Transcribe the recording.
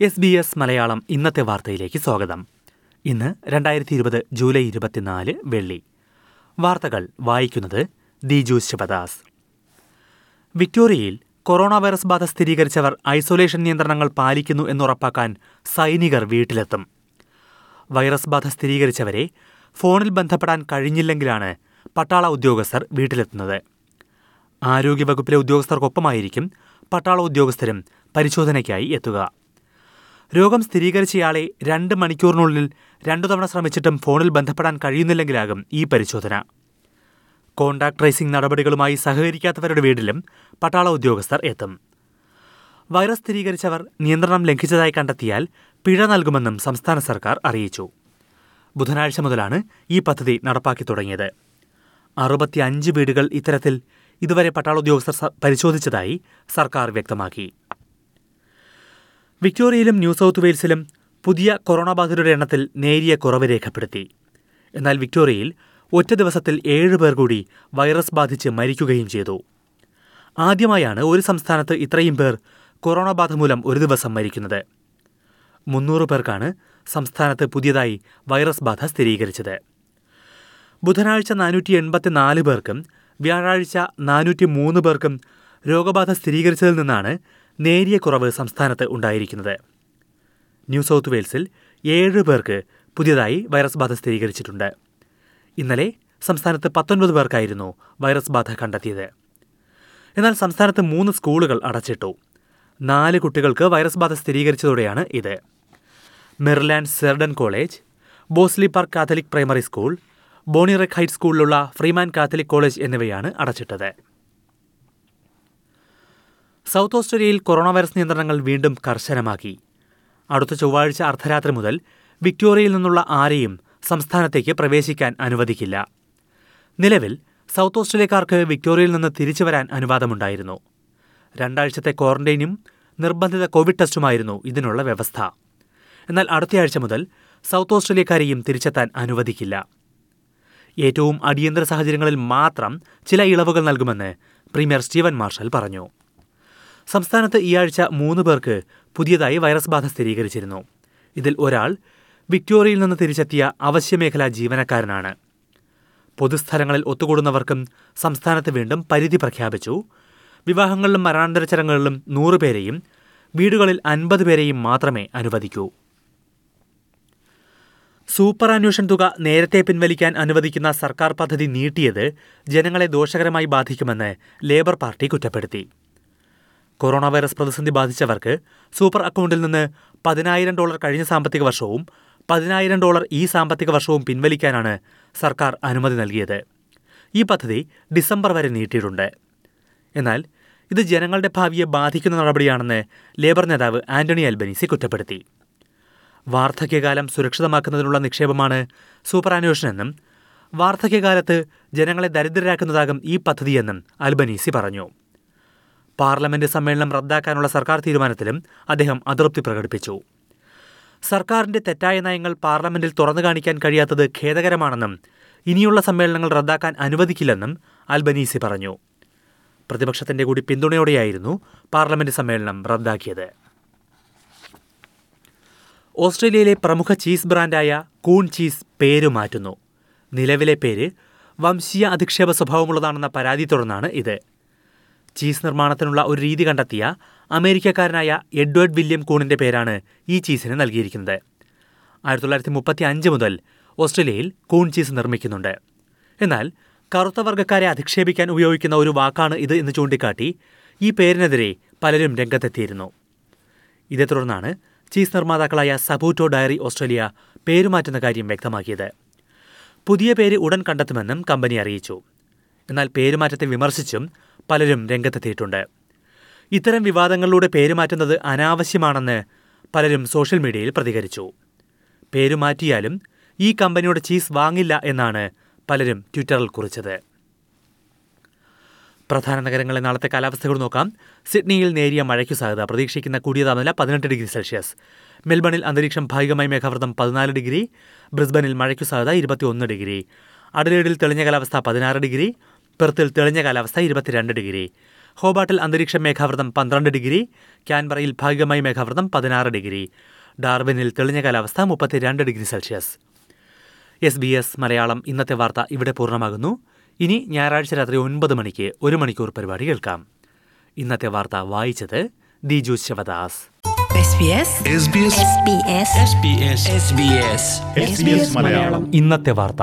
S B S Malayalam ഇന്നത്തെ വാർത്തയിലേക്ക് സ്വാഗതം. ഇന്ന് രണ്ടായിരത്തി ഇരുപത് ജൂലൈ ഇരുപത്തിനാല് വെള്ളി. വാർത്തകൾ വായിക്കുന്നത് ദിജു ശിവദാസ്. വിക്ടോറിയയിൽ കൊറോണ വൈറസ് ബാധ സ്ഥിരീകരിച്ചവർ ഐസൊലേഷൻ നിയന്ത്രണങ്ങൾ പാലിക്കുന്നു എന്നുറപ്പാക്കാൻ സൈനികർ വീട്ടിലെത്തും. വൈറസ് ബാധ സ്ഥിരീകരിച്ചവരെ ഫോണിൽ ബന്ധപ്പെടാൻ കഴിഞ്ഞില്ലെങ്കിലാണ് പട്ടാള ഉദ്യോഗസ്ഥർ വീട്ടിലെത്തുന്നത്. ആരോഗ്യവകുപ്പിലെ ഉദ്യോഗസ്ഥർക്കൊപ്പമായിരിക്കും പട്ടാള ഉദ്യോഗസ്ഥരും പരിശോധനയ്ക്കായി എത്തുക. രോഗം സ്ഥിരീകരിച്ചയാളെ രണ്ട് മണിക്കൂറിനുള്ളിൽ രണ്ടു തവണ ശ്രമിച്ചിട്ടും ഫോണിൽ ബന്ധപ്പെടാൻ കഴിയുന്നില്ലെങ്കിലാകും ഈ പരിശോധന. കോണ്ടാക്ട് ട്രേസിംഗ് നടപടികളുമായി സഹകരിക്കാത്തവരുടെ വീട്ടിലും പട്ടാള ഉദ്യോഗസ്ഥർ എത്തും. വൈറസ് സ്ഥിരീകരിച്ചവർ നിയന്ത്രണം ലംഘിച്ചതായി കണ്ടെത്തിയാൽ പിഴ നൽകുമെന്നും സംസ്ഥാന സർക്കാർ അറിയിച്ചു. ബുധനാഴ്ച മുതലാണ് ഈ പദ്ധതി നടപ്പാക്കി തുടങ്ങിയത്. അറുപത്തിയഞ്ച് വീടുകൾ ഇത്തരത്തിൽ ഇതുവരെ പട്ടാള ഉദ്യോഗസ്ഥർ പരിശോധിച്ചതായി സർക്കാർ വ്യക്തമാക്കി. വിക്ടോറിയയിലും ന്യൂ സൗത്ത് വെയിൽസിലും പുതിയ കൊറോണ ബാധിതരുടെ എണ്ണത്തിൽ നേരിയ കുറവ് രേഖപ്പെടുത്തി. എന്നാൽ വിക്ടോറിയയിൽ ഒറ്റ ദിവസത്തിൽ ഏഴ് പേർ കൂടി വൈറസ് ബാധിച്ച് മരിക്കുകയും ചെയ്തു. ആദ്യമായാണ് ഒരു സംസ്ഥാനത്ത് ഇത്രയും പേർ കൊറോണ ബാധ മൂലം ഒരു ദിവസം മരിക്കുന്നത്. മുന്നൂറ് പേർക്കാണ് സംസ്ഥാനത്ത് പുതിയതായി വൈറസ് ബാധ സ്ഥിരീകരിച്ചത്. ബുധനാഴ്ച നാനൂറ്റി എൺപത്തിനാല് പേർക്കും വ്യാഴാഴ്ച നാനൂറ്റി മൂന്ന് പേർക്കും രോഗബാധ സ്ഥിരീകരിച്ചതിൽ നിന്നാണ് നേരിയ കുറവ് സംസ്ഥാനത്ത് ഉണ്ടായിരിക്കുന്നത്. ന്യൂ സൗത്ത് വെയിൽസിൽ ഏഴ് പേർക്ക് പുതിയതായി വൈറസ് ബാധ സ്ഥിരീകരിച്ചിട്ടുണ്ട്. ഇന്നലെ സംസ്ഥാനത്ത് പത്തൊൻപത് പേർക്കായിരുന്നു വൈറസ് ബാധ കണ്ടെത്തിയത്. എന്നാൽ സംസ്ഥാനത്ത് മൂന്ന് സ്കൂളുകൾ അടച്ചിട്ടു. നാല് കുട്ടികൾക്ക് വൈറസ് ബാധ സ്ഥിരീകരിച്ചതോടെയാണ് ഇത്. Merryland Cerdon College Bossley Park Catholic primary school Bonnyrigg Heights സ്കൂളിലുള്ള Freeman Catholic College എന്നിവയാണ് അടച്ചിട്ടത്. സൗത്ത് ഓസ്ട്രേലിയയിൽ കൊറോണ വൈറസ് നിയന്ത്രണങ്ങൾ വീണ്ടും കർശനമാക്കി. അടുത്ത ചൊവ്വാഴ്ച അർദ്ധരാത്രി മുതൽ വിക്ടോറിയയിൽ നിന്നുള്ള ആരെയും സംസ്ഥാനത്തേക്ക് പ്രവേശിക്കാൻ അനുവദിക്കില്ല. നിലവിൽ സൗത്ത് ഓസ്ട്രേലിയക്കാർക്ക് വിക്ടോറിയയിൽ നിന്ന് തിരിച്ചു വരാൻ അനുവാദമുണ്ടായിരുന്നു. രണ്ടാഴ്ചത്തെ ക്വാറന്റൈനും നിർബന്ധിത കോവിഡ് ടെസ്റ്റുമായിരുന്നു ഇതിനുള്ള വ്യവസ്ഥ. എന്നാൽ അടുത്തയാഴ്ച മുതൽ സൗത്ത് ഓസ്ട്രേലിയക്കാരെയും തിരിച്ചെത്താൻ അനുവദിക്കില്ല. ഏറ്റവും അടിയന്തര സാഹചര്യങ്ങളിൽ മാത്രം ചില ഇളവുകൾ നൽകുമെന്ന് പ്രീമിയർ സ്റ്റീവൻ മാർഷൽ പറഞ്ഞു. സംസ്ഥാനത്ത് ഈ ആഴ്ച മൂന്ന് പേർക്ക് പുതിയതായി വൈറസ് ബാധ സ്ഥിരീകരിച്ചിരുന്നു. ഇതിൽ ഒരാൾ വിക്ടോറിയയിൽ നിന്ന് തിരിച്ചെത്തിയ അവശ്യമേഖലാ ജീവനക്കാരനാണ്. പൊതുസ്ഥലങ്ങളിൽ ഒത്തുകൂടുന്നവർക്കും സംസ്ഥാനത്ത് വീണ്ടും പരിധി പ്രഖ്യാപിച്ചു. വിവാഹങ്ങളിലും മരണാനന്തര ചടങ്ങുകളിലും നൂറ് പേരെയും വീടുകളിൽ അൻപത് പേരെയും മാത്രമേ അനുവദിക്കൂ. സൂപ്പർ അന്വേഷൻ തുക നേരത്തെ പിൻവലിക്കാൻ അനുവദിക്കുന്ന സർക്കാർ പദ്ധതി നീട്ടിയത് ജനങ്ങളെ ദോഷകരമായി ബാധിക്കുമെന്ന് ലേബർ പാർട്ടി കുറ്റപ്പെടുത്തി. കൊറോണ വൈറസ് പ്രതിസന്ധി ബാധിച്ചവർക്ക് സൂപ്പർ അക്കൗണ്ടിൽ നിന്ന് പതിനായിരം ഡോളർ കഴിഞ്ഞ സാമ്പത്തിക വർഷവും പതിനായിരം ഡോളർ ഈ സാമ്പത്തിക വർഷവും പിൻവലിക്കാനാണ് സർക്കാർ അനുമതി നൽകിയത്. ഈ പദ്ധതി ഡിസംബർ വരെ നീട്ടിയിട്ടുണ്ട്. എന്നാൽ ഇത് ജനങ്ങളുടെ ഭാവിയെ ബാധിക്കുന്ന നടപടിയാണെന്ന് ലേബർ നേതാവ് ആന്റണി അൽബനീസി കുറ്റപ്പെടുത്തി. വാർദ്ധക്യകാലം സുരക്ഷിതമാക്കുന്നതിനുള്ള നിക്ഷേപമാണ് സൂപ്പർ അന്വേഷണമെന്നും വാർദ്ധക്യകാലത്ത് ജനങ്ങളെ ദരിദ്രരാക്കുന്നതാകും ഈ പദ്ധതിയെന്നും അൽബനീസി പറഞ്ഞു. പാർലമെന്റ് സമ്മേളനം റദ്ദാക്കാനുള്ള സർക്കാർ തീരുമാനത്തിലും അദ്ദേഹം അതൃപ്തി പ്രകടിപ്പിച്ചു. സർക്കാരിന്റെ തെറ്റായ നയങ്ങൾ പാർലമെന്റിൽ തുറന്നു കാണിക്കാൻ കഴിയാത്തത് ഖേദകരമാണെന്നും ഇനിയുള്ള സമ്മേളനങ്ങൾ റദ്ദാക്കാൻ അനുവദിക്കില്ലെന്നും അൽബനീസി പറഞ്ഞു. പ്രതിപക്ഷത്തിന്റെ കൂടി പിന്തുണയോടെയായിരുന്നു പാർലമെന്റ് സമ്മേളനം റദ്ദാക്കിയത്. ഓസ്ട്രേലിയയിലെ പ്രമുഖ ചീസ് ബ്രാൻഡായ കൂൺ ചീസ് പേര് മാറ്റുന്നു. നിലവിലെ പേര് വംശീയ അധിക്ഷേപ സ്വഭാവമുള്ളതാണെന്ന പരാതി തുടർന്നാണ് ഇത്. ചീസ് നിർമ്മാണത്തിനുള്ള ഒരു രീതി കണ്ടെത്തിയ അമേരിക്കക്കാരനായ എഡ്വേർഡ് വില്യം കൂണിന്റെ പേരാണ് ഈ ചീസിന് നൽകിയിരിക്കുന്നത്. ആയിരത്തി തൊള്ളായിരത്തി മുപ്പത്തി അഞ്ച് മുതൽ ഓസ്ട്രേലിയയിൽ കൂൺ ചീസ് നിർമ്മിക്കുന്നുണ്ട്. എന്നാൽ കറുത്ത വർഗക്കാരെ അധിക്ഷേപിക്കാൻ ഉപയോഗിക്കുന്ന ഒരു വാക്കാണ് ഇത് എന്ന് ചൂണ്ടിക്കാട്ടി ഈ പേരിനെതിരെ പലരും രംഗത്തെത്തിയിരുന്നു. ഇതേ തുടർന്നാണ് ചീസ് നിർമ്മാതാക്കളായ സബൂറ്റോ ഡയറി ഓസ്ട്രേലിയ പേരുമാറ്റുന്ന കാര്യം വ്യക്തമാക്കിയത്. പുതിയ പേര് ഉടൻ കണ്ടെത്തുമെന്നും കമ്പനി അറിയിച്ചു. എന്നാൽ പേരുമാറ്റത്തെ വിമർശിച്ചും പലരും രംഗത്തെത്തിയിട്ടുണ്ട്. ഇത്തരം വിവാദങ്ങളിലൂടെ പേരുമാറ്റുന്നത് അനാവശ്യമാണെന്ന് പലരും സോഷ്യൽ മീഡിയയിൽ പ്രതികരിച്ചു. പേരുമാറ്റിയാലും ഈ കമ്പനിയുടെ ചീസ് വാങ്ങില്ല എന്നാണ് പലരും ട്വിറ്ററിൽ കുറിച്ചത്. പ്രധാന നഗരങ്ങളിലെ നാളത്തെ കാലാവസ്ഥകൾ നോക്കാം. സിഡ്നിയിൽ നേരിയ മഴയ്ക്കു സാധ്യത. പ്രതീക്ഷിക്കുന്ന കൂടിയ താപനില പതിനെട്ട് ഡിഗ്രി സെൽഷ്യസ്. മെൽബണിൽ അന്തരീക്ഷം ഭാഗികമായി മേഘാവൃതം പതിനാല് ഡിഗ്രി. ബ്രിസ്ബനിൽ മഴയ്ക്കു സാധ്യത ഇരുപത്തിയൊന്ന് ഡിഗ്രി. അഡലേഡിൽ തെളിഞ്ഞ കാലാവസ്ഥ പതിനാറ് ഡിഗ്രി. പെർത്തിൽ തെളിഞ്ഞ കാലാവസ്ഥ ഇരുപത്തിരണ്ട് ഡിഗ്രി. ഹോബാട്ടിൽ അന്തരീക്ഷ മേഘാവൃതം പന്ത്രണ്ട് ഡിഗ്രി. ക്യാൻബറയിൽ ഭാഗികമായി മേഘാവൃതം പതിനാറ് ഡിഗ്രി. ഡാർവിനിൽ തെളിഞ്ഞ കാലാവസ്ഥ മുപ്പത്തിരണ്ട് degree Celsius. S B S Malayalam ഇന്നത്തെ വാർത്ത ഇവിടെ പൂർണമാകുന്നു. ഇനി ഞായറാഴ്ച രാത്രി ഒൻപത് മണിക്ക് ഒരു മണിക്കൂർ പരിപാടി കേൾക്കാം. ഇന്നത്തെ വാർത്ത വായിച്ചത് Diju Sivadas. SBS SBS SBS SBS SBS SBS Malayalam. ഇന്നത്തെ വാർത്ത.